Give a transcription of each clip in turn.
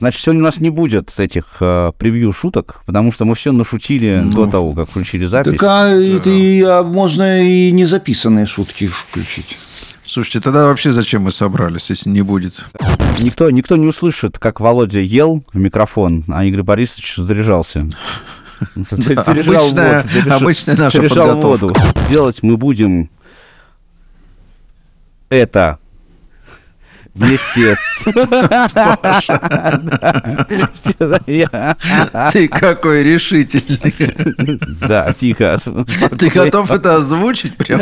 Значит, сегодня у нас не будет этих э, превью шуток, потому что мы все нашутили Ну. до того, как включили запись. Так а, это и, а, можно и не записанные шутки включить. Слушайте, тогда вообще зачем мы собрались, если не будет? Никто, никто не услышит, как Володя ел в микрофон, а Игорь Борисович заряжался. Заряжал обычная- обычная наша подготовка. Делать мы будем это Да, Ты какой решительный. Да, тихо. Ты готов это озвучить прям?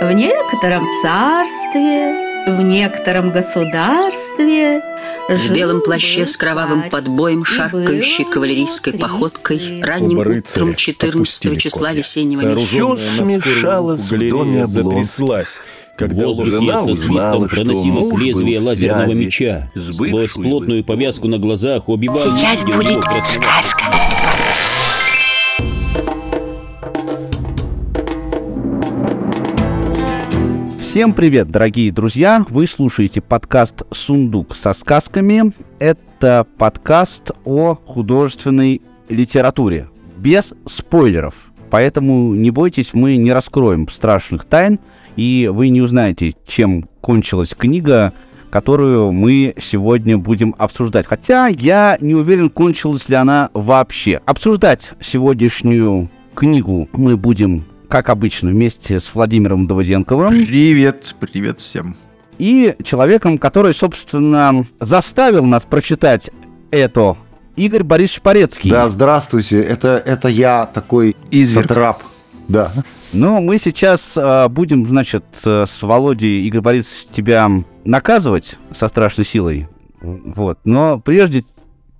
В некотором царстве, в некотором государстве В белом плаще с кровавым подбоем, шаркающей кавалерийской походкой, ранним утром рыцаря 14 опустили числа весеннего месяца. скорую смешалось в доме затряслась, когда жена узнала, что муж лезвие лазерного связи меча. Сквозь плотную повязку на глазах убивал... Сейчас будет сказка. Всем привет, дорогие друзья! Вы слушаете подкаст «Сундук со сказками». Это подкаст о художественной литературе, без спойлеров. Поэтому не бойтесь, мы не раскроем страшных тайн, и вы не узнаете, чем кончилась книга, которую мы сегодня будем обсуждать. Хотя я не уверен, кончилась ли она вообще. Обсуждать сегодняшнюю книгу мы будем, как обычно, вместе с Владимиром Давыденковым Привет, привет всем. и человеком, который, собственно, заставил нас прочитать это, Игорь Борисович Порецкий. Да, здравствуйте, это, это я такой Изверг. сатрап. Да. Но мы сейчас э, будем, значит, э, с Володей, Игорь Борисович, тебя наказывать со страшной силой. Вот. Но прежде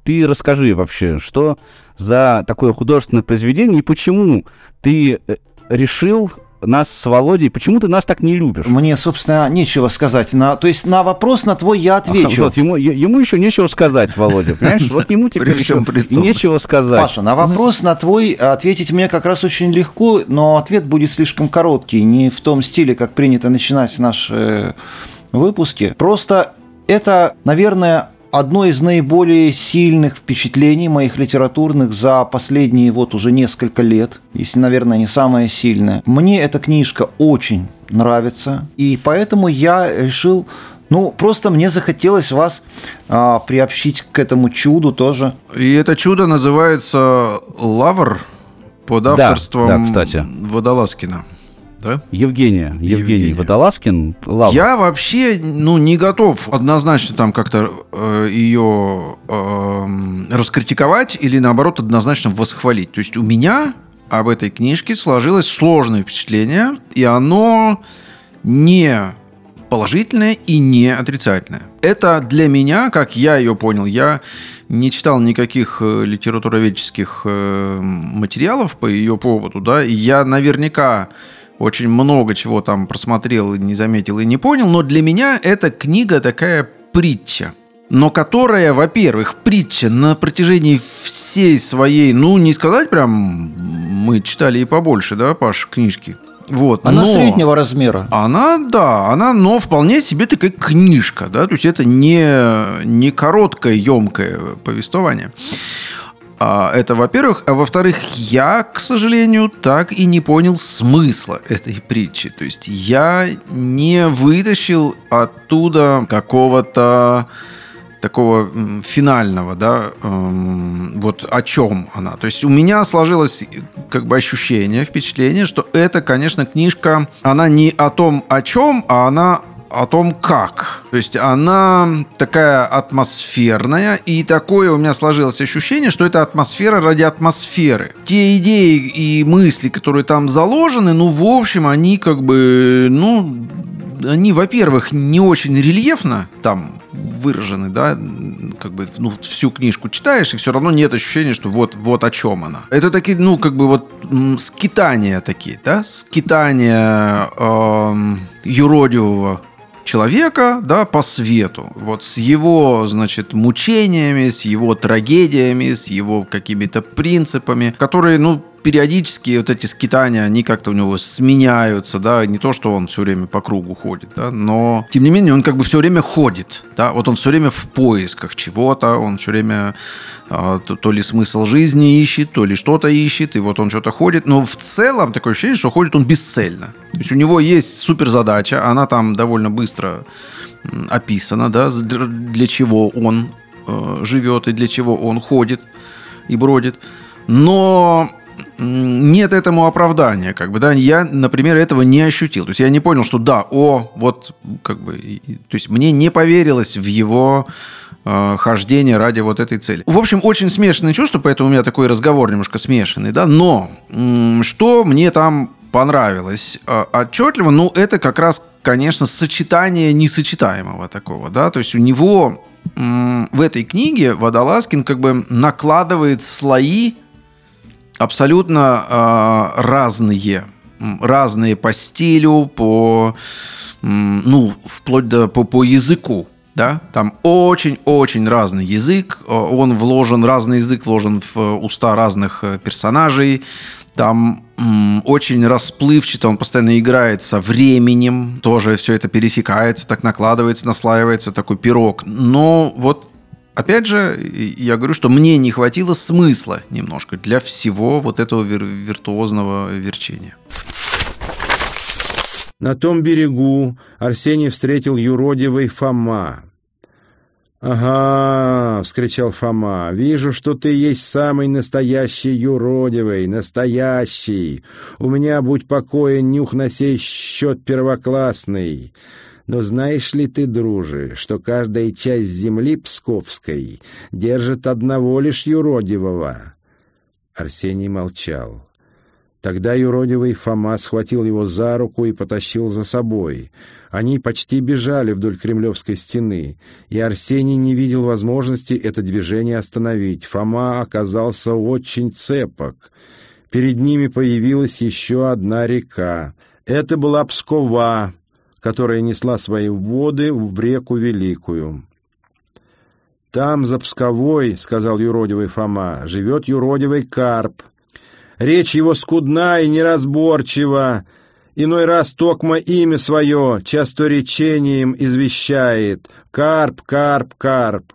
ты расскажи вообще, что за такое художественное произведение и почему ты э, решил нас с Володей, почему ты нас так не любишь? Мне, собственно, нечего сказать. На, то есть на вопрос на твой я отвечу. Вот, ему, ему еще нечего сказать, Володя, понимаешь? Вот ему теперь еще нечего сказать. Паша, на вопрос на твой ответить мне как раз очень легко, но ответ будет слишком короткий, не в том стиле, как принято начинать наши э, выпуски. Просто это, наверное, одно из наиболее сильных впечатлений моих литературных за последние вот уже несколько лет, если, наверное, не самое сильное. Мне эта книжка очень нравится, и поэтому я решил ну, просто мне захотелось вас а, приобщить к этому чуду тоже. И это чудо называется «Лавр» под Да, авторством да, кстати. Водолазкина. Да? Евгения, Евгений Евгения. Водолазкин, Лавр. Я вообще ну, не готов однозначно там как-то э, ее эм, раскритиковать или наоборот однозначно восхвалить. То есть у меня об этой книжке сложилось сложное впечатление, и оно не положительное и не отрицательное. Это для меня, как я ее понял, я не читал никаких э, литературоведческих э, материалов по ее поводу, да, и я наверняка очень много чего там просмотрел и не заметил и не понял, но для меня эта книга такая притча. Но которая, во-первых, притча на протяжении всей своей, ну, не сказать прям, мы читали и побольше, да, Паш, книжки. Вот, Она но- среднего размера. она, да, она, но вполне себе такая книжка, да, то есть это не, не короткое, емкое повествование. А, это, во-первых. А во-вторых, я, к сожалению, так и не понял смысла этой притчи. То есть я не вытащил оттуда какого-то такого финального, да, эм, вот о чем она. То есть у меня сложилось как бы ощущение, впечатление, что это, конечно, книжка, она не о том, о чем, а она о том, как. То есть она такая атмосферная, и такое у меня сложилось ощущение, что это атмосфера ради атмосферы. Те идеи и мысли, которые там заложены, ну, в общем, они как бы, ну, они, во-первых, не очень рельефно там выражены, да, как бы, ну, всю книжку читаешь, и все равно нет ощущения, что вот, вот о чем она. Это такие, ну, как бы вот скитания такие, да, скитания эм, юродивого человека, да, по свету. Вот с его, значит, мучениями, с его трагедиями, с его какими-то принципами, которые, ну, периодически вот эти скитания, они как-то у него сменяются, да, не то, что он все время по кругу ходит, да, но тем не менее он как бы все время ходит, да, вот он все время в поисках чего-то, он все время а, то, то ли смысл жизни ищет, то ли что-то ищет, и вот он что-то ходит, но в целом такое ощущение, что ходит он бесцельно. То есть у него есть суперзадача, она там довольно быстро описана, да, для чего он э, живет и для чего он ходит и бродит. Но нет этому оправдания, как бы, да, я, например, этого не ощутил. То есть я не понял, что да, о, вот, как бы, то есть мне не поверилось в его э, хождение ради вот этой цели. В общем, очень смешанные чувства, поэтому у меня такой разговор немножко смешанный, да, но что мне там понравилось э, отчетливо, ну, это как раз, конечно, сочетание несочетаемого такого, да, то есть у него в этой книге Водолазкин как бы накладывает слои абсолютно э, разные. Разные по стилю, по, ну, вплоть до по, по языку. Да? Там очень-очень разный язык. Он вложен, разный язык вложен в уста разных э, персонажей. Там очень расплывчато, он постоянно играет со временем, тоже все это пересекается, так накладывается, наслаивается такой пирог. Но вот Опять же, я говорю, что мне не хватило смысла немножко для всего вот этого вир- виртуозного верчения. На том берегу Арсений встретил юродивый Фома. «Ага!» — вскричал Фома. «Вижу, что ты есть самый настоящий юродивый, настоящий. У меня, будь покоен, нюх на сей счет первоклассный. Но знаешь ли ты, друже, что каждая часть земли Псковской держит одного лишь юродивого?» Арсений молчал. Тогда юродивый Фома схватил его за руку и потащил за собой. Они почти бежали вдоль Кремлевской стены, и Арсений не видел возможности это движение остановить. Фома оказался очень цепок. Перед ними появилась еще одна река. Это была Пскова, которая несла свои воды в реку Великую. «Там, за Псковой, — сказал юродивый Фома, — живет юродивый Карп. Речь его скудна и неразборчива, иной раз токмо имя свое часто речением извещает. Карп, Карп, Карп.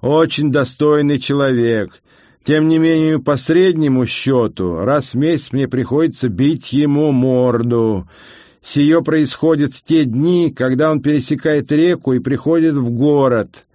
Очень достойный человек». Тем не менее, по среднему счету, раз в месяц мне приходится бить ему морду. Сие происходит в те дни, когда он пересекает реку и приходит в город.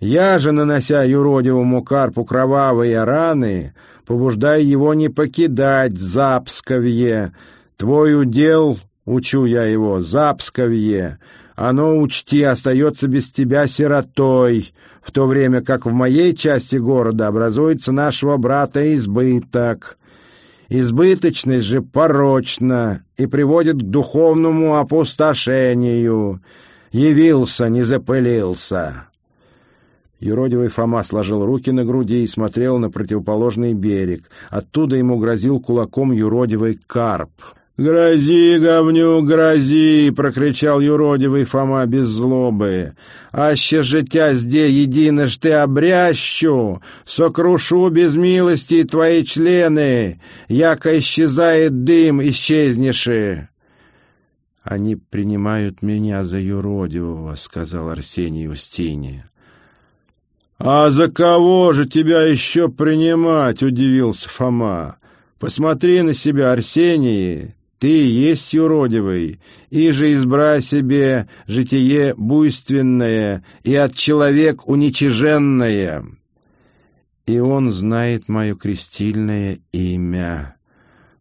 Я же, нанося юродивому карпу кровавые раны, побуждаю его не покидать Запсковье. Твой удел, учу я его, Запсковье, оно, учти, остается без тебя сиротой, в то время как в моей части города образуется нашего брата избыток. Избыточность же порочна и приводит к духовному опустошению. Явился, не запылился. Юродивый Фома сложил руки на груди и смотрел на противоположный берег. Оттуда ему грозил кулаком юродивый карп. «Грози, говню, грози!» — прокричал юродивый Фома без злобы. «Аще життя зде едино ты обрящу, сокрушу без милости твои члены, яко исчезает дым, исчезнеши!» «Они принимают меня за юродивого», — сказал Арсений Устине. «А за кого же тебя еще принимать?» — удивился Фома. «Посмотри на себя, Арсений, ты есть юродивый, и же избрай себе житие буйственное и от человек уничиженное. И он знает мое крестильное имя.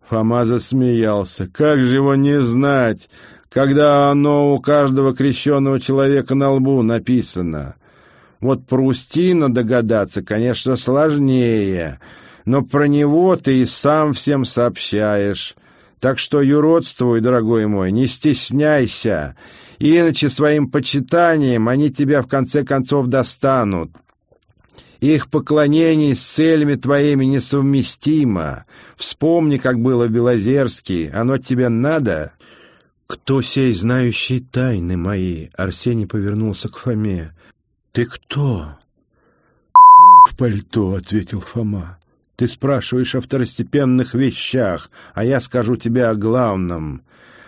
Фома засмеялся. Как же его не знать, когда оно у каждого крещенного человека на лбу написано? Вот про Устина догадаться, конечно, сложнее, но про него ты и сам всем сообщаешь». Так что юродствуй, дорогой мой, не стесняйся, иначе своим почитанием они тебя в конце концов достанут. Их поклонение с целями твоими несовместимо. Вспомни, как было в Белозерске. Оно тебе надо?» «Кто сей знающий тайны мои?» Арсений повернулся к Фоме. «Ты кто?» «В пальто», — ответил Фома. Ты спрашиваешь о второстепенных вещах, а я скажу тебе о главном.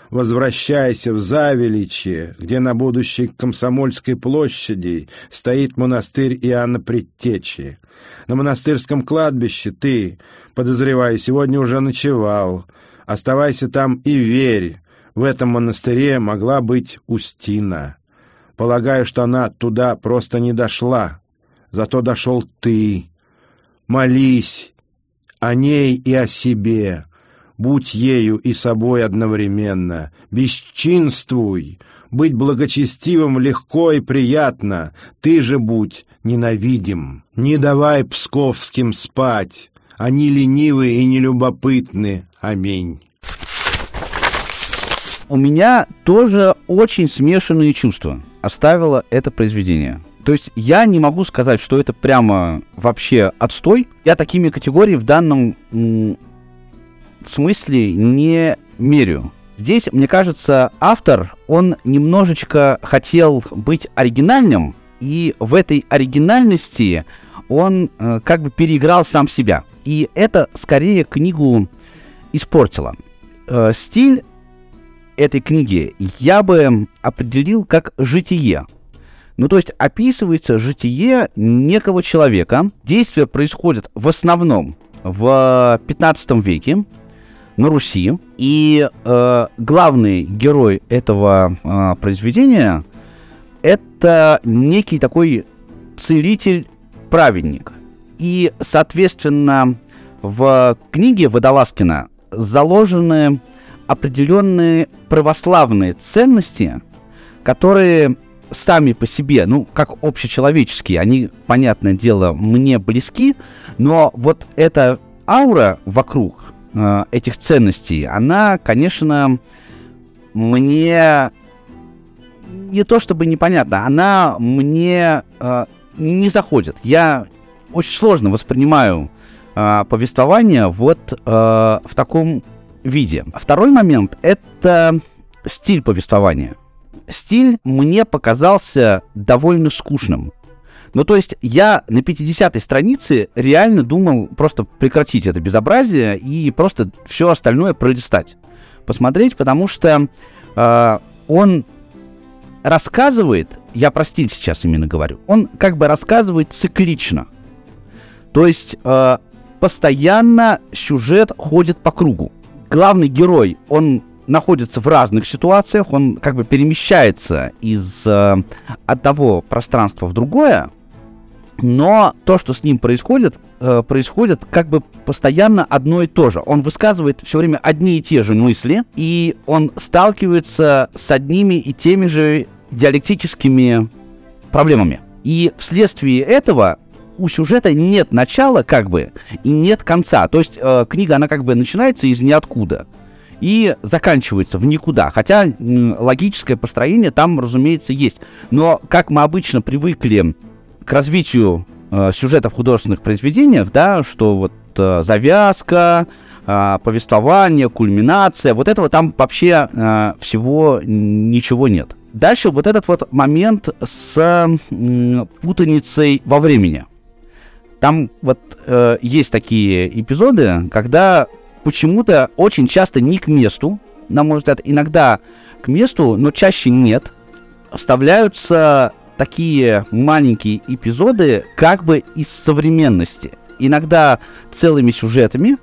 Возвращайся в Завеличье, где на будущей Комсомольской площади стоит монастырь Иоанна Предтечи. На монастырском кладбище ты, подозреваю, сегодня уже ночевал. Оставайся там и верь, в этом монастыре могла быть Устина. Полагаю, что она туда просто не дошла. Зато дошел ты. Молись о ней и о себе. Будь ею и собой одновременно. Бесчинствуй. Быть благочестивым легко и приятно. Ты же будь ненавидим. Не давай псковским спать. Они ленивы и нелюбопытны. Аминь. У меня тоже очень смешанные чувства оставило это произведение. То есть я не могу сказать, что это прямо вообще отстой. Я такими категориями в данном смысле не мерю. Здесь, мне кажется, автор, он немножечко хотел быть оригинальным, и в этой оригинальности он э, как бы переиграл сам себя. И это скорее книгу испортило. Э, стиль этой книги я бы определил как житие. Ну, то есть описывается житие некого человека. Действие происходит в основном в 15 веке на Руси. И э, главный герой этого э, произведения это некий такой целитель-праведник. И, соответственно, в книге Водолазкина заложены определенные православные ценности, которые сами по себе, ну, как общечеловеческие, они, понятное дело, мне близки, но вот эта аура вокруг э, этих ценностей, она, конечно, мне не то чтобы непонятно, она мне э, не заходит. Я очень сложно воспринимаю э, повествование вот э, в таком виде. Второй момент — это стиль повествования. Стиль мне показался довольно скучным. Ну, то есть я на 50-й странице реально думал просто прекратить это безобразие и просто все остальное пролистать. Посмотреть, потому что э, он рассказывает, я про стиль сейчас именно говорю, он как бы рассказывает циклично. То есть э, постоянно сюжет ходит по кругу главный герой, он находится в разных ситуациях, он как бы перемещается из э, одного пространства в другое, но то, что с ним происходит, э, происходит как бы постоянно одно и то же. Он высказывает все время одни и те же мысли, и он сталкивается с одними и теми же диалектическими проблемами. И вследствие этого у сюжета нет начала, как бы, и нет конца. То есть э, книга, она как бы начинается из ниоткуда и заканчивается в никуда. Хотя логическое построение там, разумеется, есть. Но как мы обычно привыкли к развитию э, сюжетов в художественных произведениях, да, что вот э, завязка, э, повествование, кульминация, вот этого там вообще э, всего ничего нет. Дальше вот этот вот момент с э, путаницей во времени. Там вот э, есть такие эпизоды, когда почему-то очень часто не к месту, на мой взгляд, иногда к месту, но чаще нет, вставляются такие маленькие эпизоды как бы из современности. Иногда целыми сюжетами,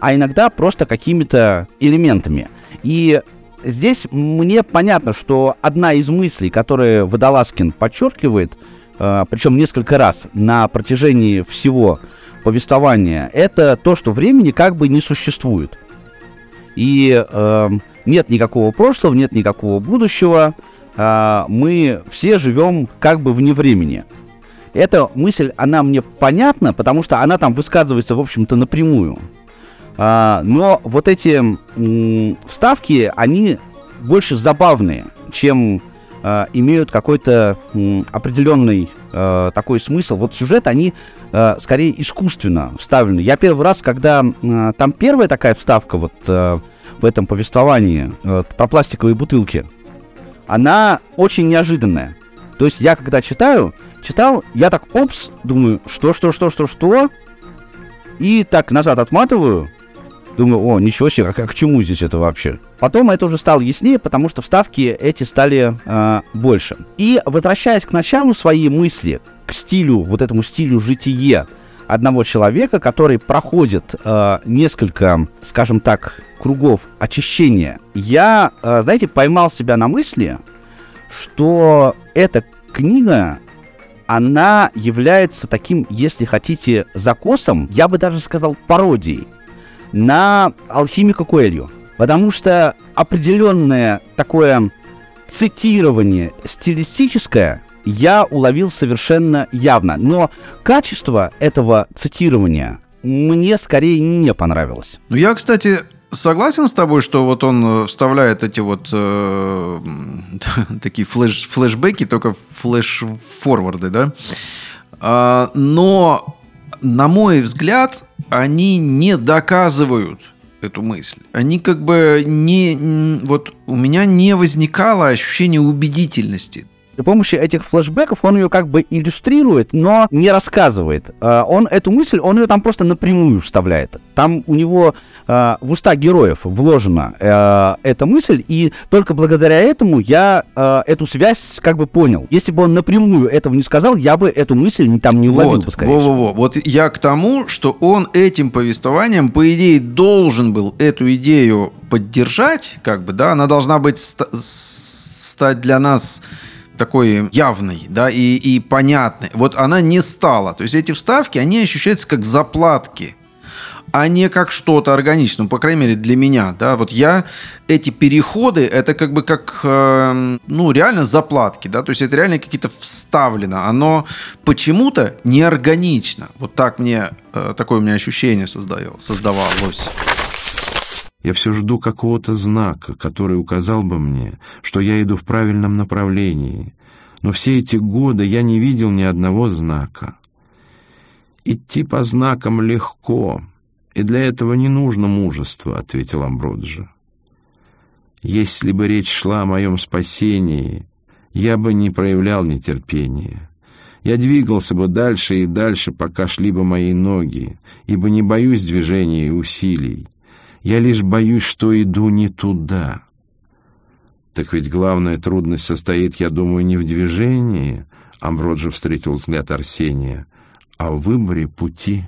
а иногда просто какими-то элементами. И здесь мне понятно, что одна из мыслей, которые Водолазкин подчеркивает, а, причем несколько раз на протяжении всего повествования, это то, что времени как бы не существует. И э, нет никакого прошлого, нет никакого будущего, э, мы все живем как бы вне времени. Эта мысль, она мне понятна, потому что она там высказывается, в общем-то, напрямую. А, но вот эти м, вставки, они больше забавные, чем э, имеют какой-то определенный э, такой смысл. Вот сюжет, они э, скорее искусственно вставлены. Я первый раз, когда там первая такая вставка вот в этом повествовании про пластиковые бутылки, она очень неожиданная. То есть я когда читаю, читал, я так, опс, думаю, что, что, что, что, что, И так назад отматываю, Думаю, о, ничего себе, а к чему здесь это вообще? Потом это уже стало яснее, потому что вставки эти стали э, больше. И возвращаясь к началу своей мысли, к стилю, вот этому стилю житие одного человека, который проходит э, несколько, скажем так, кругов очищения, я, э, знаете, поймал себя на мысли, что эта книга она является таким, если хотите, закосом, я бы даже сказал пародией на алхимика Куэлью. Потому что определенное такое цитирование стилистическое я уловил совершенно явно. Но качество этого цитирования мне скорее не понравилось. Ну, я, кстати, согласен с тобой, что вот он э, вставляет эти вот э, такие флеш, флешбеки, только флеш-форварды, да? А, но, на мой взгляд, они не доказывают эту мысль. Они как бы не... Вот у меня не возникало ощущения убедительности. При помощи этих флешбеков он ее как бы иллюстрирует, но не рассказывает. А, он эту мысль, он ее там просто напрямую вставляет. Там у него а, в уста героев вложена а, эта мысль, и только благодаря этому я эту связь как бы понял. Если бы он напрямую этого не сказал, я бы эту мысль там не уловил вот, бы, скорее во, во, во. Вот я к тому, что он этим повествованием, по идее, должен был эту идею поддержать, как бы, да, она должна быть стать для нас такой явной, да, и, и понятной. Вот она не стала. То есть эти вставки, они ощущаются как заплатки а не как что-то органичное, ну, по крайней мере, для меня, да, вот я, эти переходы, это как бы как, э, ну, реально заплатки, да, то есть это реально какие-то вставлено, оно почему-то неорганично, вот так мне, э, такое у меня ощущение создавалось. Я все жду какого-то знака, который указал бы мне, что я иду в правильном направлении. Но все эти годы я не видел ни одного знака. «Идти по знакам легко, и для этого не нужно мужества», — ответил Амброджи. «Если бы речь шла о моем спасении, я бы не проявлял нетерпения. Я двигался бы дальше и дальше, пока шли бы мои ноги, ибо не боюсь движения и усилий. Я лишь боюсь, что иду не туда. Так ведь главная трудность состоит, я думаю, не в движении, Амброджи встретил взгляд Арсения, а в выборе пути.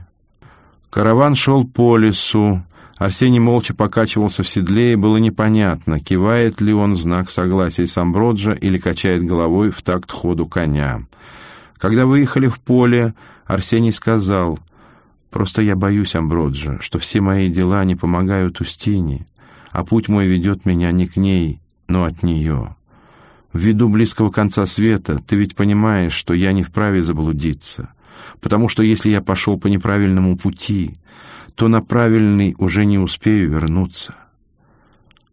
Караван шел по лесу. Арсений молча покачивался в седле, и было непонятно, кивает ли он в знак согласия с Амброджа или качает головой в такт ходу коня. Когда выехали в поле, Арсений сказал, Просто я боюсь, Амброджа, что все мои дела не помогают Устине, а путь мой ведет меня не к ней, но от нее. Ввиду близкого конца света ты ведь понимаешь, что я не вправе заблудиться, потому что если я пошел по неправильному пути, то на правильный уже не успею вернуться.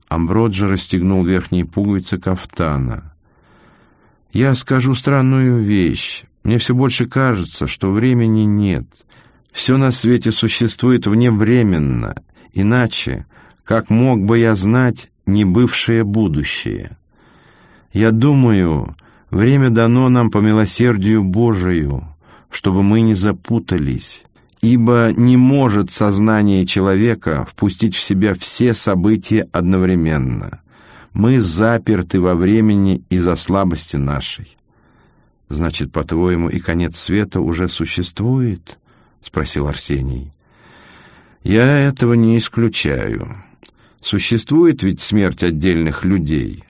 Амброджа расстегнул верхние пуговицы кафтана. «Я скажу странную вещь. Мне все больше кажется, что времени нет, все на свете существует вневременно, иначе, как мог бы я знать не бывшее будущее? Я думаю, время дано нам по милосердию Божию, чтобы мы не запутались, ибо не может сознание человека впустить в себя все события одновременно. Мы заперты во времени из-за слабости нашей. Значит, по-твоему, и конец света уже существует?» Спросил Арсений. Я этого не исключаю. Существует ведь смерть отдельных людей.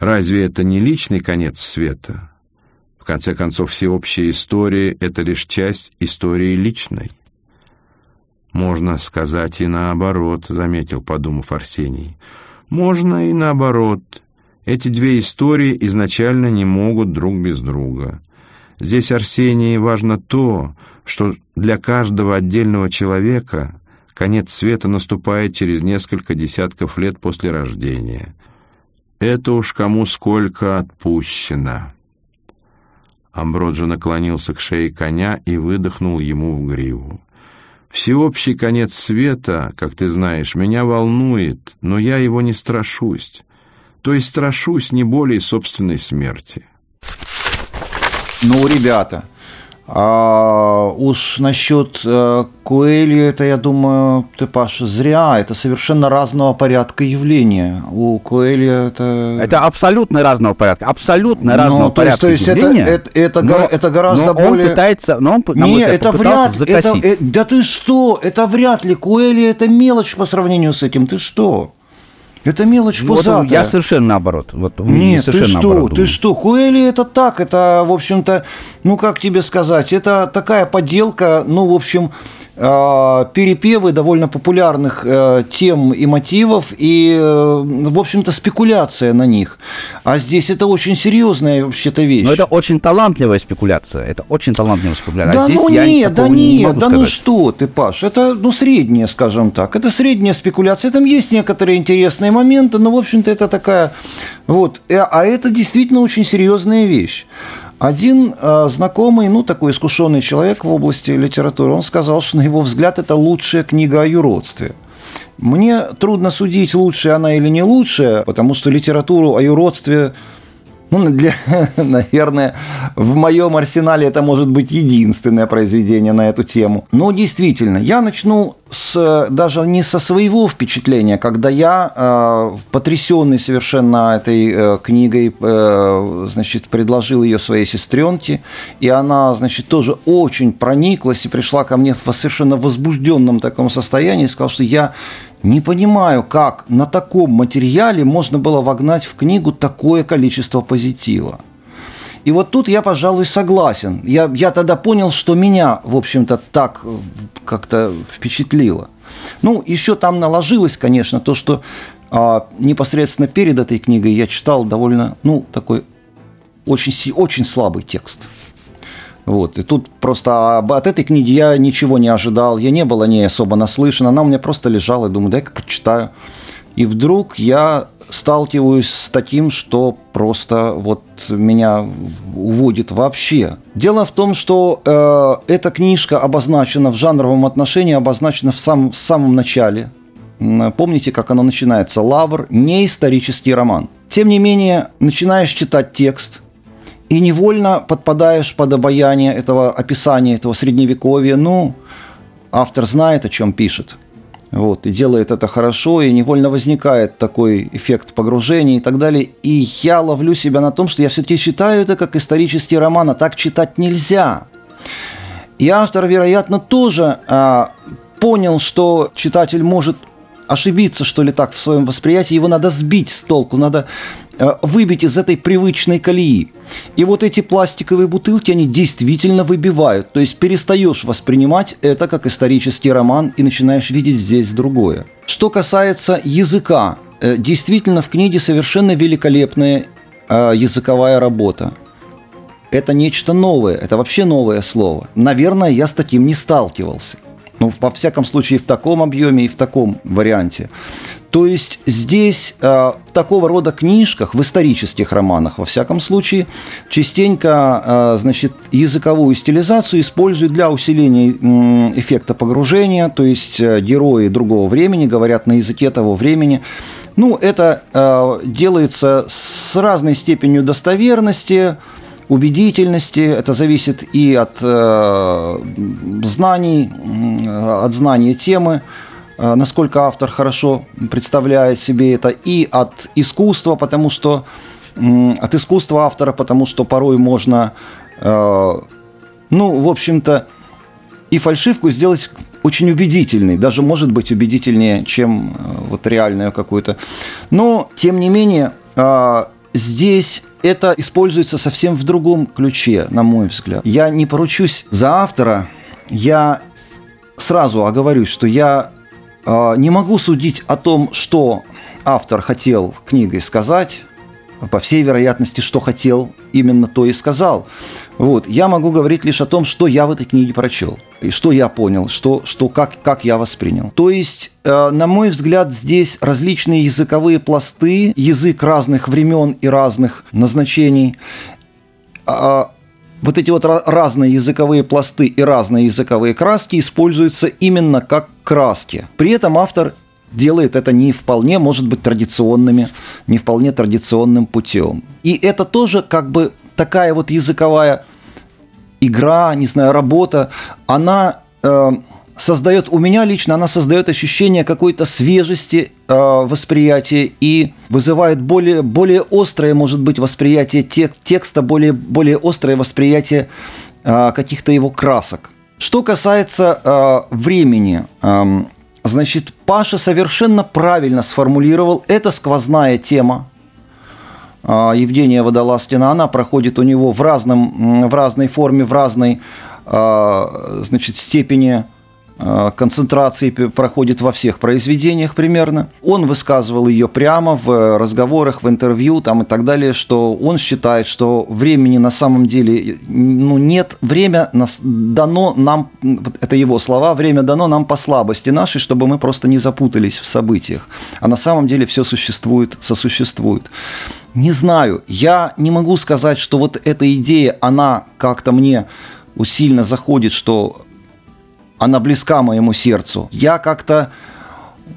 Разве это не личный конец света? В конце концов, всеобщая история — это лишь часть истории личной. «Можно сказать и наоборот», — заметил, подумав Арсений. «Можно и наоборот. Эти две истории изначально не могут друг без друга. Здесь, Арсений, важно то, что для каждого отдельного человека конец света наступает через несколько десятков лет после рождения. Это уж кому сколько отпущено. Амброджо наклонился к шее коня и выдохнул ему в гриву. Всеобщий конец света, как ты знаешь, меня волнует, но я его не страшусь. То есть страшусь не более собственной смерти. Ну, ребята, А уж насчет э, Куэли, это, я думаю, ты, Паша, зря. Это совершенно разного порядка явления. У Куэли это... Это абсолютно разного порядка. Абсолютно Ну, разного то есть, порядка то есть это, явления. это, это, но- гора- это гораздо но более... он пытается, но он, Не, это вряд это, закосить. э, Да ты что? Это вряд ли. Куэли это мелочь по сравнению с этим. Ты что? Это мелочь Вот пузатая. я совершенно наоборот. Вот, Нет, ты что, наоборот ты думаю. что, Куэли это так, это, в общем-то, ну, как тебе сказать, это такая подделка, ну, в общем, перепевы довольно популярных э, тем и мотивов, и, э, в общем-то, спекуляция на них. А здесь это очень серьезная вообще-то вещь. Но это очень талантливая спекуляция. Это очень талантливая спекуляция. Да а здесь ну я нет, да не нет, да ну что ты, Паш, это ну средняя, скажем так, это средняя спекуляция, там есть некоторые интересные моменты, но в общем-то это такая вот, э, а это действительно очень серьезная вещь. Один э, знакомый, ну такой искушенный человек в области литературы, он сказал, что на его взгляд это лучшая книга о юродстве. Мне трудно судить, лучшая она или не лучшая, потому что литературу о юродстве ну, для, наверное, в моем арсенале это может быть единственное произведение на эту тему. Но действительно, я начну с, даже не со своего впечатления, когда я, э, потрясенный совершенно этой э, книгой, э, значит, предложил ее своей сестренке, и она, значит, тоже очень прониклась и пришла ко мне в совершенно возбужденном таком состоянии и сказала, что я не понимаю, как на таком материале можно было вогнать в книгу такое количество позитива. И вот тут я, пожалуй, согласен. Я, я тогда понял, что меня, в общем-то, так э, как-то впечатлило. Ну, еще там наложилось, конечно, то, что а, непосредственно перед этой книгой я читал довольно, ну, такой очень, очень слабый текст. Вот. И тут просто от этой книги я ничего не ожидал, я не был о ней особо наслышан, она у меня просто лежала, и думаю, дай-ка почитаю. И вдруг я сталкиваюсь с таким, что просто вот меня уводит вообще. Дело в том, что э, эта книжка обозначена в жанровом отношении, обозначена в, сам, в самом начале. Помните, как она начинается? Лавр – не исторический роман. Тем не менее, начинаешь читать текст – и невольно подпадаешь под обаяние этого описания, этого средневековья. Ну, автор знает, о чем пишет. Вот, и делает это хорошо, и невольно возникает такой эффект погружения и так далее. И я ловлю себя на том, что я все-таки читаю это как исторический роман, а так читать нельзя. И автор, вероятно, тоже а, понял, что читатель может ошибиться, что ли, так в своем восприятии, его надо сбить с толку, надо э, выбить из этой привычной колеи. И вот эти пластиковые бутылки, они действительно выбивают. То есть перестаешь воспринимать это как исторический роман и начинаешь видеть здесь другое. Что касается языка, э, действительно в книге совершенно великолепная э, языковая работа. Это нечто новое, это вообще новое слово. Наверное, я с таким не сталкивался. Ну, во всяком случае, в таком объеме и в таком варианте. То есть здесь э, в такого рода книжках, в исторических романах, во всяком случае, частенько, э, значит, языковую стилизацию используют для усиления м, эффекта погружения, то есть э, герои другого времени говорят на языке того времени. Ну, это э, делается с разной степенью достоверности, убедительности. Это зависит и от э, знаний, от знания темы, э, насколько автор хорошо представляет себе это, и от искусства, потому что от искусства автора, потому что порой можно, э, ну, в общем-то, и фальшивку сделать очень убедительной, даже может быть убедительнее, чем э, вот реальную какую-то. Но, тем не менее, э, здесь это используется совсем в другом ключе, на мой взгляд. Я не поручусь за автора, я сразу оговорюсь, что я э, не могу судить о том, что автор хотел книгой сказать, по всей вероятности, что хотел, именно то и сказал. Вот. Я могу говорить лишь о том, что я в этой книге прочел, и что я понял, что, что как, как я воспринял. То есть, э, на мой взгляд, здесь различные языковые пласты, язык разных времен и разных назначений, а, вот эти вот разные языковые пласты и разные языковые краски используются именно как краски. При этом автор делает это не вполне, может быть, традиционными, не вполне традиционным путем. И это тоже как бы такая вот языковая игра, не знаю, работа, она э, создает, у меня лично она создает ощущение какой-то свежести э, восприятия и вызывает более, более острое, может быть, восприятие тек, текста, более, более острое восприятие э, каких-то его красок. Что касается э, времени, э, значит, Паша совершенно правильно сформулировал, это сквозная тема, Евгения Водолазкина, она проходит у него в, разном, в разной форме, в разной а, значит, степени концентрации проходит во всех произведениях примерно. Он высказывал ее прямо в разговорах, в интервью там, и так далее, что он считает, что времени на самом деле ну, нет. Время нас дано нам, это его слова, время дано нам по слабости нашей, чтобы мы просто не запутались в событиях. А на самом деле все существует, сосуществует. Не знаю, я не могу сказать, что вот эта идея, она как-то мне сильно заходит, что она близка моему сердцу. Я как-то,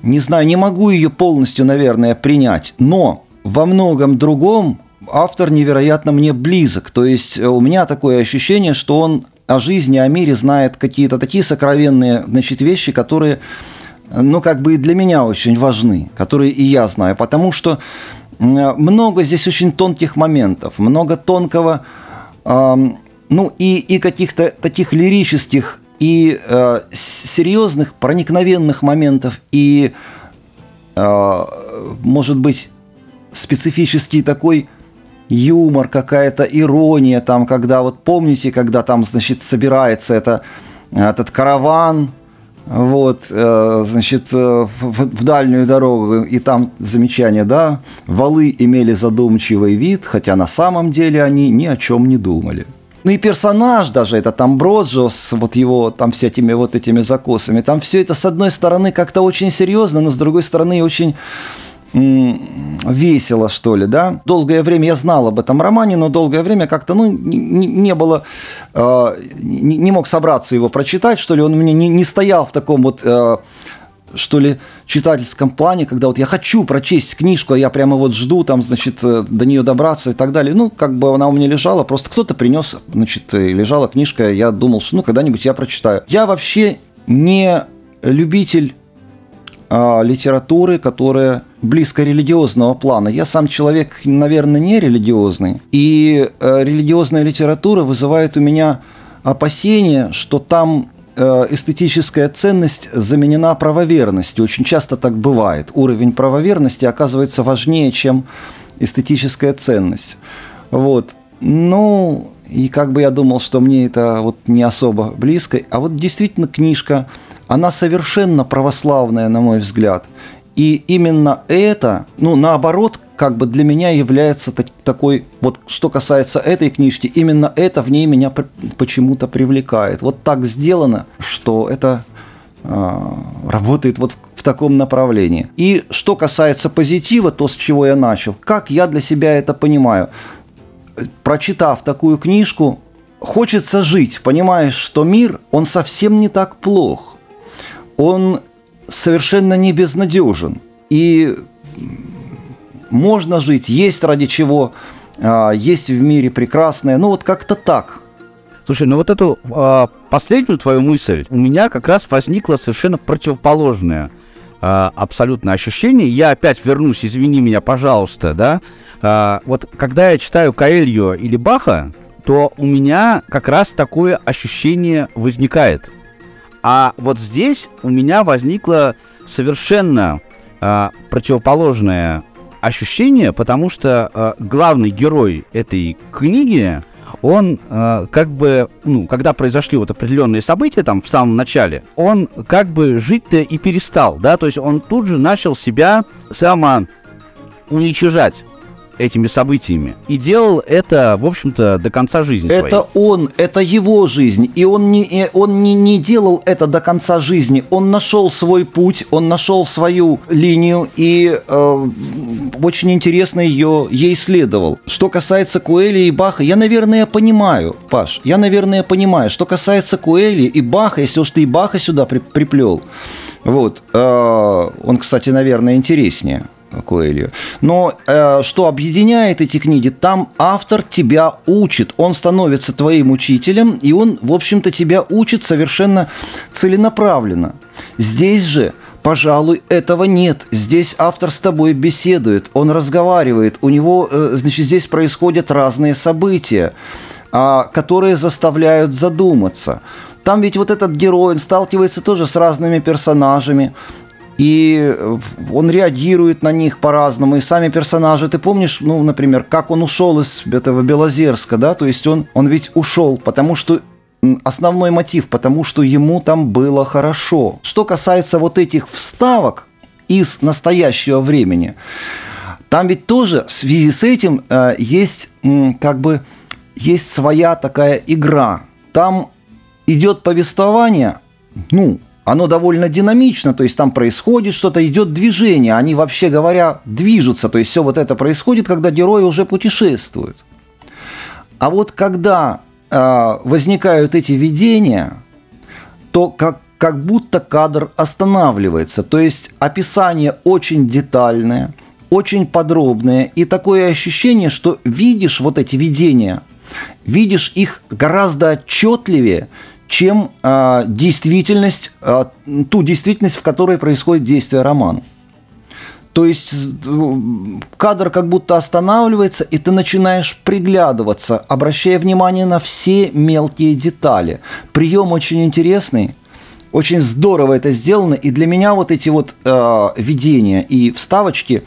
не знаю, не могу ее полностью, наверное, принять, но во многом другом автор невероятно мне близок. То есть э, у меня такое ощущение, что он о жизни, о мире знает какие-то такие сокровенные значит, вещи, которые, ну, как бы и для меня очень важны, которые и я знаю, потому что много здесь очень тонких моментов, много тонкого, э, ну, и, и каких-то таких лирических и э, серьезных, проникновенных моментов, и, э, может быть, специфический такой юмор, какая-то ирония, там, когда, вот помните, когда там, значит, собирается это, этот караван, вот, э, значит, э, в, в дальнюю дорогу, и там замечание, да, валы имели задумчивый вид, хотя на самом деле они ни о чем не думали. Ну и персонаж даже, это там Броджо с вот его там всякими вот этими закосами, там все это с одной стороны как-то очень серьезно, но с другой стороны очень весело, что ли, да. Долгое время я знал об этом романе, но долгое время как-то, ну, не, не было, э, не, не мог собраться его прочитать, что ли, он у меня не, не стоял в таком вот э, что ли, читательском плане, когда вот я хочу прочесть книжку, а я прямо вот жду там, значит, э, до нее добраться и так далее. Ну, как бы она у меня лежала, просто кто-то принес, значит, лежала книжка, я думал, что ну, когда-нибудь я прочитаю. Я вообще не любитель а, литературы, которая близко религиозного плана. Я сам человек, наверное, не религиозный. И э, религиозная литература вызывает у меня опасение, что там Э, эстетическая ценность заменена правоверностью. Очень часто так бывает. Уровень правоверности оказывается важнее, чем эстетическая ценность. Вот. Ну, и как бы я думал, что мне это вот не особо близко. А вот действительно книжка, она совершенно православная, на мой взгляд. И именно это, ну, наоборот, как бы для меня является так, такой, вот что касается этой книжки, именно это в ней меня почему-то привлекает. Вот так сделано, что это э, работает вот в, в таком направлении. И что касается позитива, то, с чего я начал, как я для себя это понимаю. Прочитав такую книжку, хочется жить, понимаешь, что мир, он совсем не так плох. Он совершенно не безнадежен. И можно жить, есть ради чего, а, есть в мире прекрасное. Ну вот как-то так. Слушай, ну вот эту э, последнюю твою мысль у меня как раз возникла совершенно противоположное э, абсолютно ощущение. Я опять вернусь, извини меня, пожалуйста, да. Э, вот когда я читаю Каэльо или Баха, то у меня как раз такое ощущение возникает. А вот здесь у меня возникло совершенно э, противоположное ощущение, потому что э, главный герой этой книги, он э, как бы, ну, когда произошли вот определенные события там в самом начале, он как бы жить-то и перестал, да, то есть он тут же начал себя само уничижать этими событиями. И делал это, в общем-то, до конца жизни это своей. он, это его жизнь. И он, не, он не, не делал это до конца жизни. Он нашел свой путь, он нашел свою линию и э, очень интересно ее, ей исследовал. Что касается Куэли и Баха, я, наверное, понимаю, Паш, я, наверное, понимаю. Что касается Куэли и Баха, если уж ты и Баха сюда при, приплел, вот, э, он, кстати, наверное, интереснее Коэльо. Но э, что объединяет эти книги, там автор тебя учит, он становится твоим учителем, и он, в общем-то, тебя учит совершенно целенаправленно. Здесь же Пожалуй, этого нет. Здесь автор с тобой беседует, он разговаривает, у него, э, значит, здесь происходят разные события, а, которые заставляют задуматься. Там ведь вот этот герой, он сталкивается тоже с разными персонажами, и э, он реагирует на них по-разному. И сами персонажи, ты помнишь, ну, например, как он ушел из этого Белозерска, да, то есть он, он ведь ушел, потому что основной мотив, потому что ему там было хорошо. Что касается вот этих вставок из настоящего времени, там ведь тоже в связи с этим э, есть как бы есть своя такая игра. Там идет повествование, ну, оно довольно динамично, то есть там происходит что-то, идет движение, они вообще говоря движутся, то есть все вот это происходит, когда герои уже путешествуют. А вот когда э, возникают эти видения, то как, как будто кадр останавливается. То есть описание очень детальное, очень подробное. И такое ощущение, что видишь вот эти видения, видишь их гораздо отчетливее, чем э, действительность, э, ту действительность, в которой происходит действие романа. То есть кадр как будто останавливается, и ты начинаешь приглядываться, обращая внимание на все мелкие детали. Прием очень интересный, очень здорово это сделано, и для меня вот эти вот э, видения и вставочки,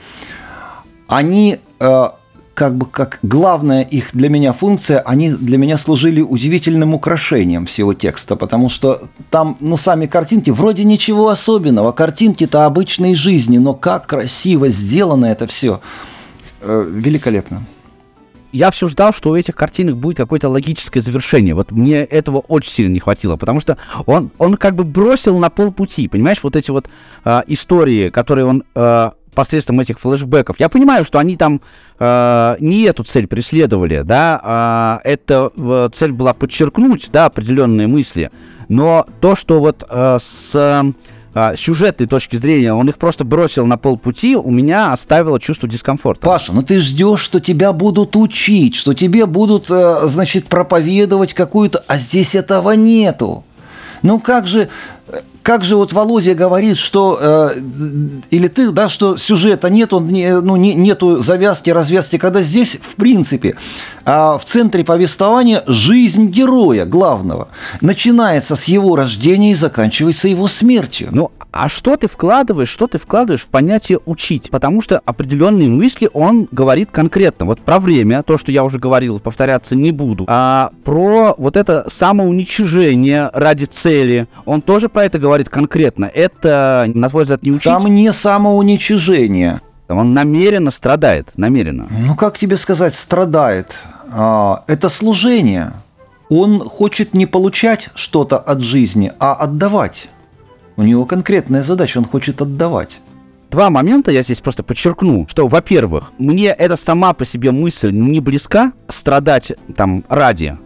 они э, как бы как главная их для меня функция, они для меня служили удивительным украшением всего текста, потому что там, ну, сами картинки, вроде ничего особенного, картинки-то обычной жизни, но как красиво сделано это все, э, великолепно. Я все ждал, что у этих картинок будет какое-то логическое завершение. Вот мне этого очень сильно не хватило, потому что он, он как бы бросил на полпути, понимаешь, вот эти вот э, истории, которые он э, посредством этих флешбеков. Я понимаю, что они там э, не эту цель преследовали, да, а эта э, цель была подчеркнуть, да, определенные мысли, но то, что вот э, с э, сюжетной точки зрения он их просто бросил на полпути, у меня оставило чувство дискомфорта. Паша, ну ты ждешь, что тебя будут учить, что тебе будут, э, значит, проповедовать какую-то, а здесь этого нету. Ну как же, как же вот Володя говорит, что э, или ты, да, что сюжета нет, он не, ну, не, нету завязки, развязки, когда здесь, в принципе, э, в центре повествования жизнь героя главного начинается с его рождения и заканчивается его смертью. Ну, а что ты вкладываешь, что ты вкладываешь в понятие учить? Потому что определенные мысли он говорит конкретно. Вот про время, то, что я уже говорил, повторяться не буду. А про вот это самоуничижение ради цели, он тоже про это говорит конкретно. Это, на твой взгляд, не учить? Там не самоуничижение. Он намеренно страдает, намеренно. Ну, как тебе сказать, страдает? А, это служение. Он хочет не получать что-то от жизни, а отдавать. У него конкретная задача, он хочет отдавать. Два момента я здесь просто подчеркну, что, во-первых, мне эта сама по себе мысль не близка, страдать там ради.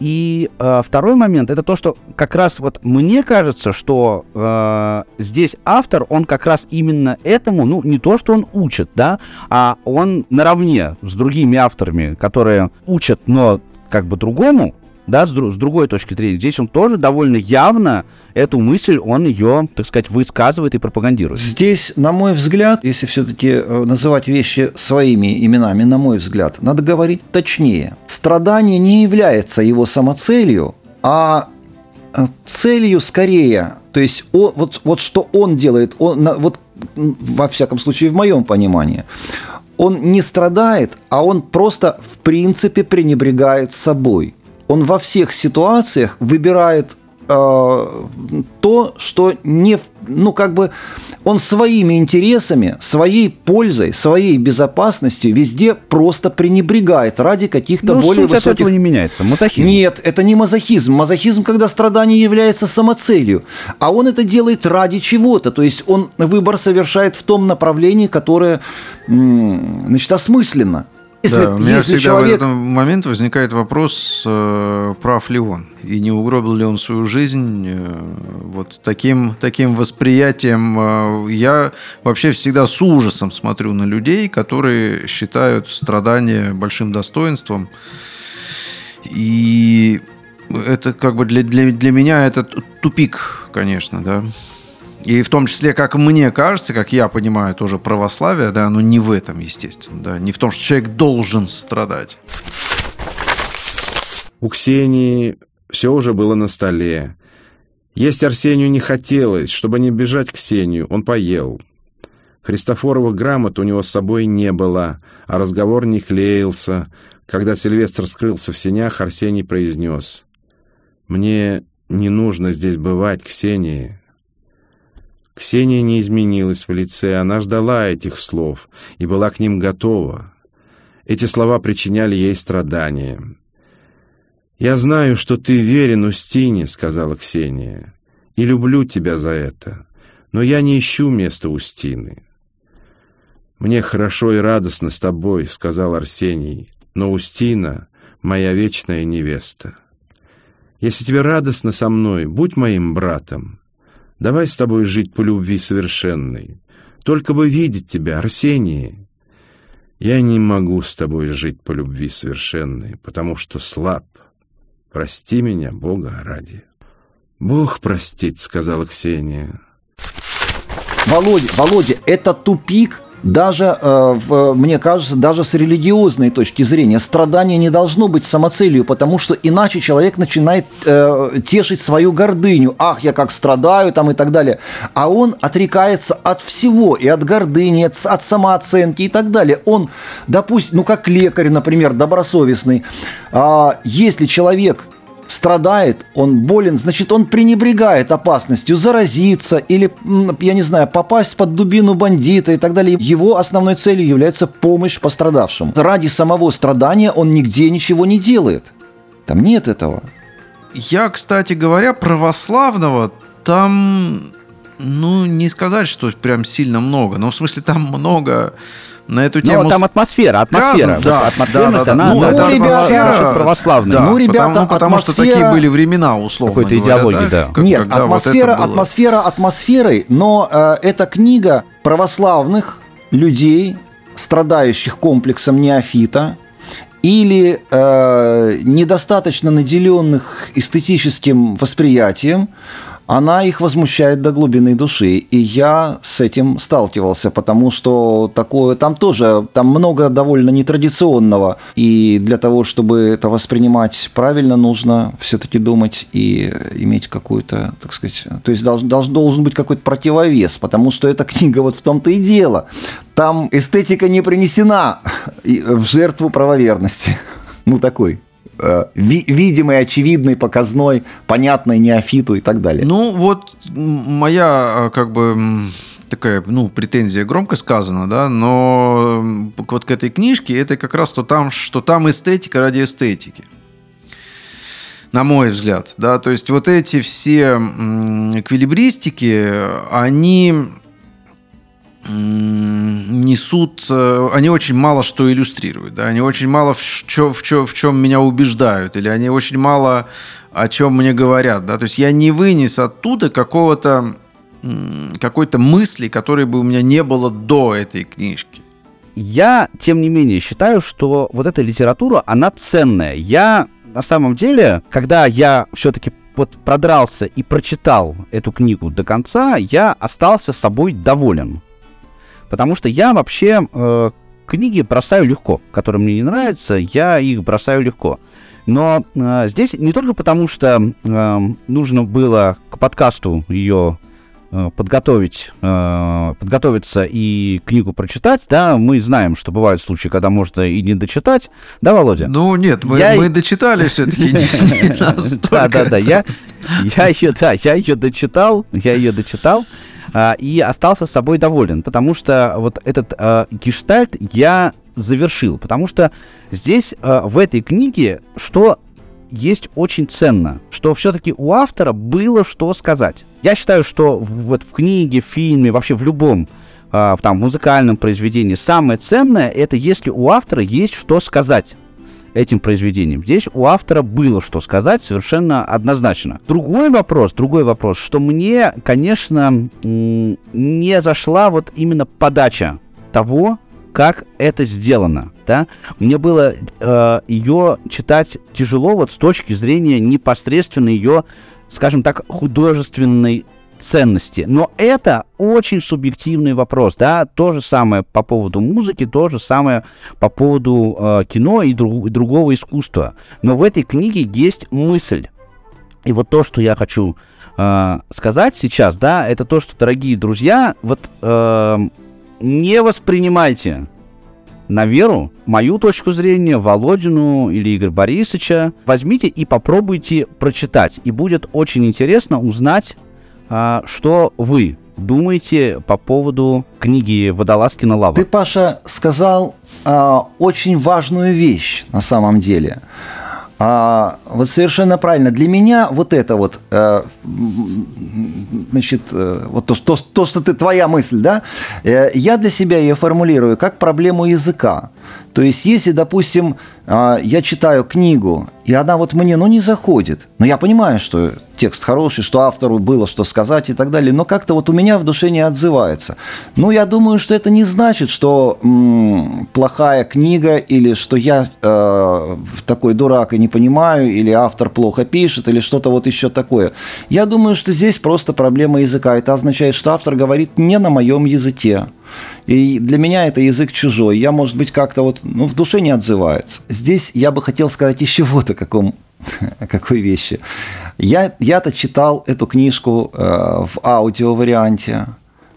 И э, второй момент это то, что как раз вот мне кажется, что э, здесь автор, он как раз именно этому, ну не то, что он учит, да, а он наравне с другими авторами, которые учат, но как бы другому, да, с, с другой точки зрения. Здесь он тоже довольно явно эту мысль, он ее, так сказать, высказывает и пропагандирует. Здесь, на мой взгляд, если все-таки э, называть вещи своими именами, на мой взгляд, надо говорить точнее. Страдание не является его самоцелью, а э, целью скорее, то есть о, вот, вот что он делает, он, вот во всяком случае в моем понимании, он не страдает, а он просто в принципе пренебрегает собой он во всех ситуациях выбирает э, то, что не, ну как бы он своими интересами, своей пользой, своей безопасностью везде просто пренебрегает ради каких-то ну, более суть высоких. от этого не меняется. Мазохизм. Нет, это не мазохизм. Мазохизм, когда страдание является самоцелью, а он это делает ради чего-то. То есть он выбор совершает в том направлении, которое, значит, осмысленно. Если, да, у меня если всегда человек... в этот момент возникает вопрос, э, прав ли он, и не угробил ли он свою жизнь э, вот таким, таким восприятием. Э, я вообще всегда с ужасом смотрю на людей, которые считают страдания большим достоинством. И это как бы для, для, для меня это тупик, конечно, да. И в том числе, как мне кажется, как я понимаю, тоже православие, да, оно не в этом, естественно, да, не в том, что человек должен страдать. У Ксении все уже было на столе. Есть Арсению не хотелось, чтобы не бежать к Ксению, он поел. Христофоровых грамот у него с собой не было, а разговор не клеился. Когда Сильвестр скрылся в сенях, Арсений произнес. «Мне не нужно здесь бывать, Ксении». Ксения не изменилась в лице, она ждала этих слов и была к ним готова. Эти слова причиняли ей страдания. «Я знаю, что ты верен Устине», — сказала Ксения, — «и люблю тебя за это, но я не ищу места Устины». «Мне хорошо и радостно с тобой», — сказал Арсений, — «но Устина — моя вечная невеста. Если тебе радостно со мной, будь моим братом, Давай с тобой жить по любви совершенной. Только бы видеть тебя, Арсений. Я не могу с тобой жить по любви совершенной, потому что слаб. Прости меня, Бога ради. Бог простит, сказала Ксения. Володя, Володя, это тупик даже, э, мне кажется, даже с религиозной точки зрения, страдание не должно быть самоцелью, потому что иначе человек начинает э, тешить свою гордыню. Ах, я как страдаю там и так далее. А он отрекается от всего, и от гордыни, от, самооценки и так далее. Он, допустим, ну как лекарь, например, добросовестный, э, если человек страдает, он болен, значит, он пренебрегает опасностью заразиться или, я не знаю, попасть под дубину бандита и так далее. Его основной целью является помощь пострадавшим. Ради самого страдания он нигде ничего не делает. Там нет этого. Я, кстати говоря, православного там, ну, не сказать, что прям сильно много. Но в смысле там много на эту тему. Но там атмосфера, атмосфера. Сказано, да, атмосферность, да, да, она, ну, это это ребята, православная. Да, ну, ребята, потому, потому что такие были времена, условно Какой-то идеологии, да. Как, Нет, атмосфера, вот атмосфера атмосферой, но э, это книга православных людей, страдающих комплексом неофита, или э, недостаточно наделенных эстетическим восприятием, она их возмущает до глубины души. И я с этим сталкивался, потому что такое там тоже, там много довольно нетрадиционного. И для того, чтобы это воспринимать правильно, нужно все-таки думать и иметь какую-то, так сказать, то есть должен, должен быть какой-то противовес, потому что эта книга вот в том-то и дело. Там эстетика не принесена в жертву правоверности. Ну, такой ви- видимый, очевидный, показной, понятный неофиту и так далее. Ну, вот моя, как бы, такая, ну, претензия громко сказана, да, но вот к этой книжке это как раз то там, что там эстетика ради эстетики. На мой взгляд, да, то есть вот эти все эквилибристики, они несут, э, они очень мало что иллюстрируют, да, они очень мало в, чё, в, чё, в чем меня убеждают, или они очень мало о чем мне говорят, да, то есть я не вынес оттуда какого-то какой-то мысли, которой бы у меня не было до этой книжки. Я, тем не менее, считаю, что вот эта литература, она ценная. Я, на самом деле, когда я все-таки вот продрался и прочитал эту книгу до конца, я остался собой доволен. Потому что я вообще э, книги бросаю легко, которые мне не нравятся, я их бросаю легко. Но э, здесь не только потому, что э, нужно было к подкасту ее подготовить, э, подготовиться и книгу прочитать, да, мы знаем, что бывают случаи, когда можно и не дочитать, да, Володя? Ну нет, мы, Я- мы дочитали все-таки. Да, да, да, я, я ее, да, я ее дочитал, я ее дочитал а, и остался с собой доволен, потому что вот этот а, гештальт я завершил, потому что здесь в этой книге что есть очень ценно, что все-таки у автора было что сказать. Я считаю, что вот в книге, в фильме, вообще в любом а, там, музыкальном произведении. Самое ценное это если у автора есть что сказать этим произведением. Здесь у автора было что сказать совершенно однозначно. Другой вопрос, другой вопрос, что мне, конечно, не зашла вот именно подача того, как это сделано, да? Мне было э, ее читать тяжело вот с точки зрения непосредственно ее, скажем так, художественной ценности. Но это очень субъективный вопрос, да, то же самое по поводу музыки, то же самое по поводу э, кино и, друг, и другого искусства. Но в этой книге есть мысль. И вот то, что я хочу э, сказать сейчас, да, это то, что, дорогие друзья, вот э, не воспринимайте на веру мою точку зрения, Володину или Игоря Борисовича. Возьмите и попробуйте прочитать. И будет очень интересно узнать а, что вы думаете по поводу книги Водолазкина «Лава»? Ты, Паша, сказал а, очень важную вещь на самом деле. А, вот совершенно правильно. Для меня вот это вот, э, значит, э, вот то, то, то, что ты, твоя мысль, да, э, я для себя ее формулирую как проблему языка. То есть, если, допустим, э, я читаю книгу, и она вот мне, ну, не заходит, но я понимаю, что текст хороший, что автору было что сказать и так далее, но как-то вот у меня в душе не отзывается. Ну, я думаю, что это не значит, что м, плохая книга или что я э, такой дурак и не понимаю, или автор плохо пишет, или что-то вот еще такое. Я думаю, что здесь просто проблема языка. Это означает, что автор говорит не на моем языке. И для меня это язык чужой. Я, может быть, как-то вот ну, в душе не отзывается. Здесь я бы хотел сказать еще вот о каком какой вещи. Я, я-то читал эту книжку э, в аудиоварианте.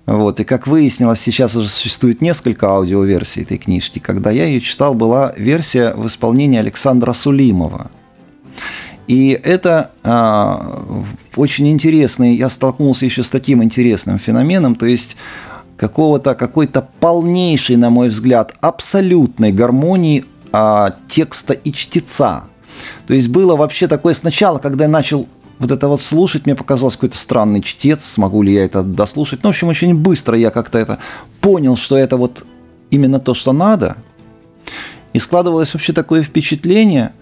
Вот, и как выяснилось, сейчас уже существует несколько аудиоверсий этой книжки. Когда я ее читал, была версия в исполнении Александра Сулимова. И это э, очень интересный, я столкнулся еще с таким интересным феноменом, то есть какого-то, какой-то полнейшей, на мой взгляд, абсолютной гармонии э, текста и чтеца. То есть было вообще такое сначала, когда я начал вот это вот слушать, мне показалось какой-то странный чтец, смогу ли я это дослушать. Ну, в общем, очень быстро я как-то это понял, что это вот именно то, что надо. И складывалось вообще такое впечатление,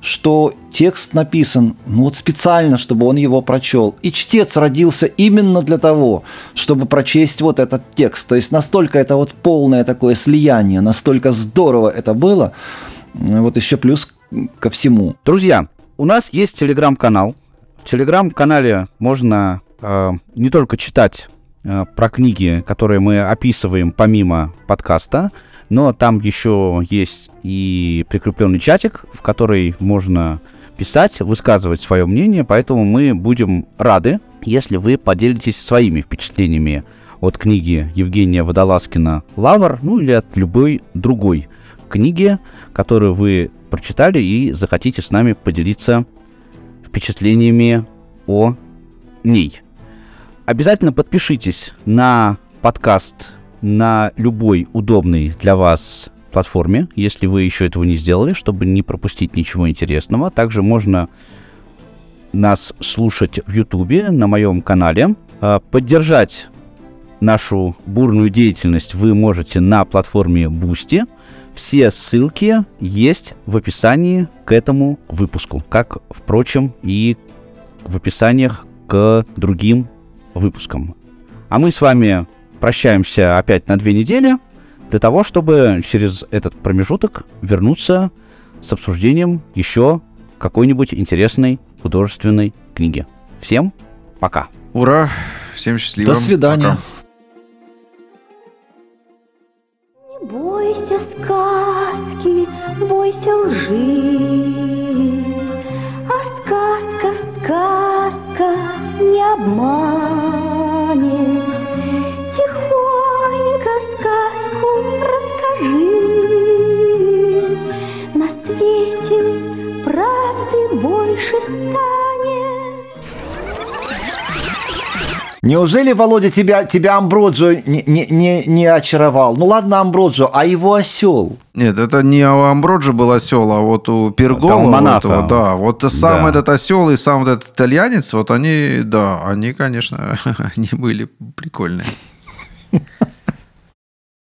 что текст написан ну вот специально, чтобы он его прочел. И чтец родился именно для того, чтобы прочесть вот этот текст. То есть настолько это вот полное такое слияние, настолько здорово это было. Вот еще плюс ко всему. Друзья, у нас есть телеграм-канал. В телеграм-канале можно э, не только читать про книги, которые мы описываем помимо подкаста, но там еще есть и прикрепленный чатик, в который можно писать, высказывать свое мнение, поэтому мы будем рады, если вы поделитесь своими впечатлениями от книги Евгения Водолазкина «Лавр», ну или от любой другой книги, которую вы прочитали и захотите с нами поделиться впечатлениями о ней. Обязательно подпишитесь на подкаст на любой удобной для вас платформе, если вы еще этого не сделали, чтобы не пропустить ничего интересного. Также можно нас слушать в Ютубе на моем канале. А, поддержать нашу бурную деятельность вы можете на платформе Boosty. Все ссылки есть в описании к этому выпуску, как, впрочем, и в описаниях к другим выпускам. А мы с вами прощаемся опять на две недели для того, чтобы через этот промежуток вернуться с обсуждением еще какой-нибудь интересной художественной книги. Всем пока. Ура! Всем счастливо. До свидания. Пока. бойся лжи, а сказка, сказка не обманет. Расскажи, на свете правды больше станет. Неужели, Володя, тебя, тебя Амброджо не, не, не, не очаровал? Ну ладно, Амброджо, а его осел? Нет, это не у Амброджо был осел, а вот у Пергола. этого, да, вот сам да. этот осел и сам этот итальянец, вот они, да, они, конечно, они были прикольные.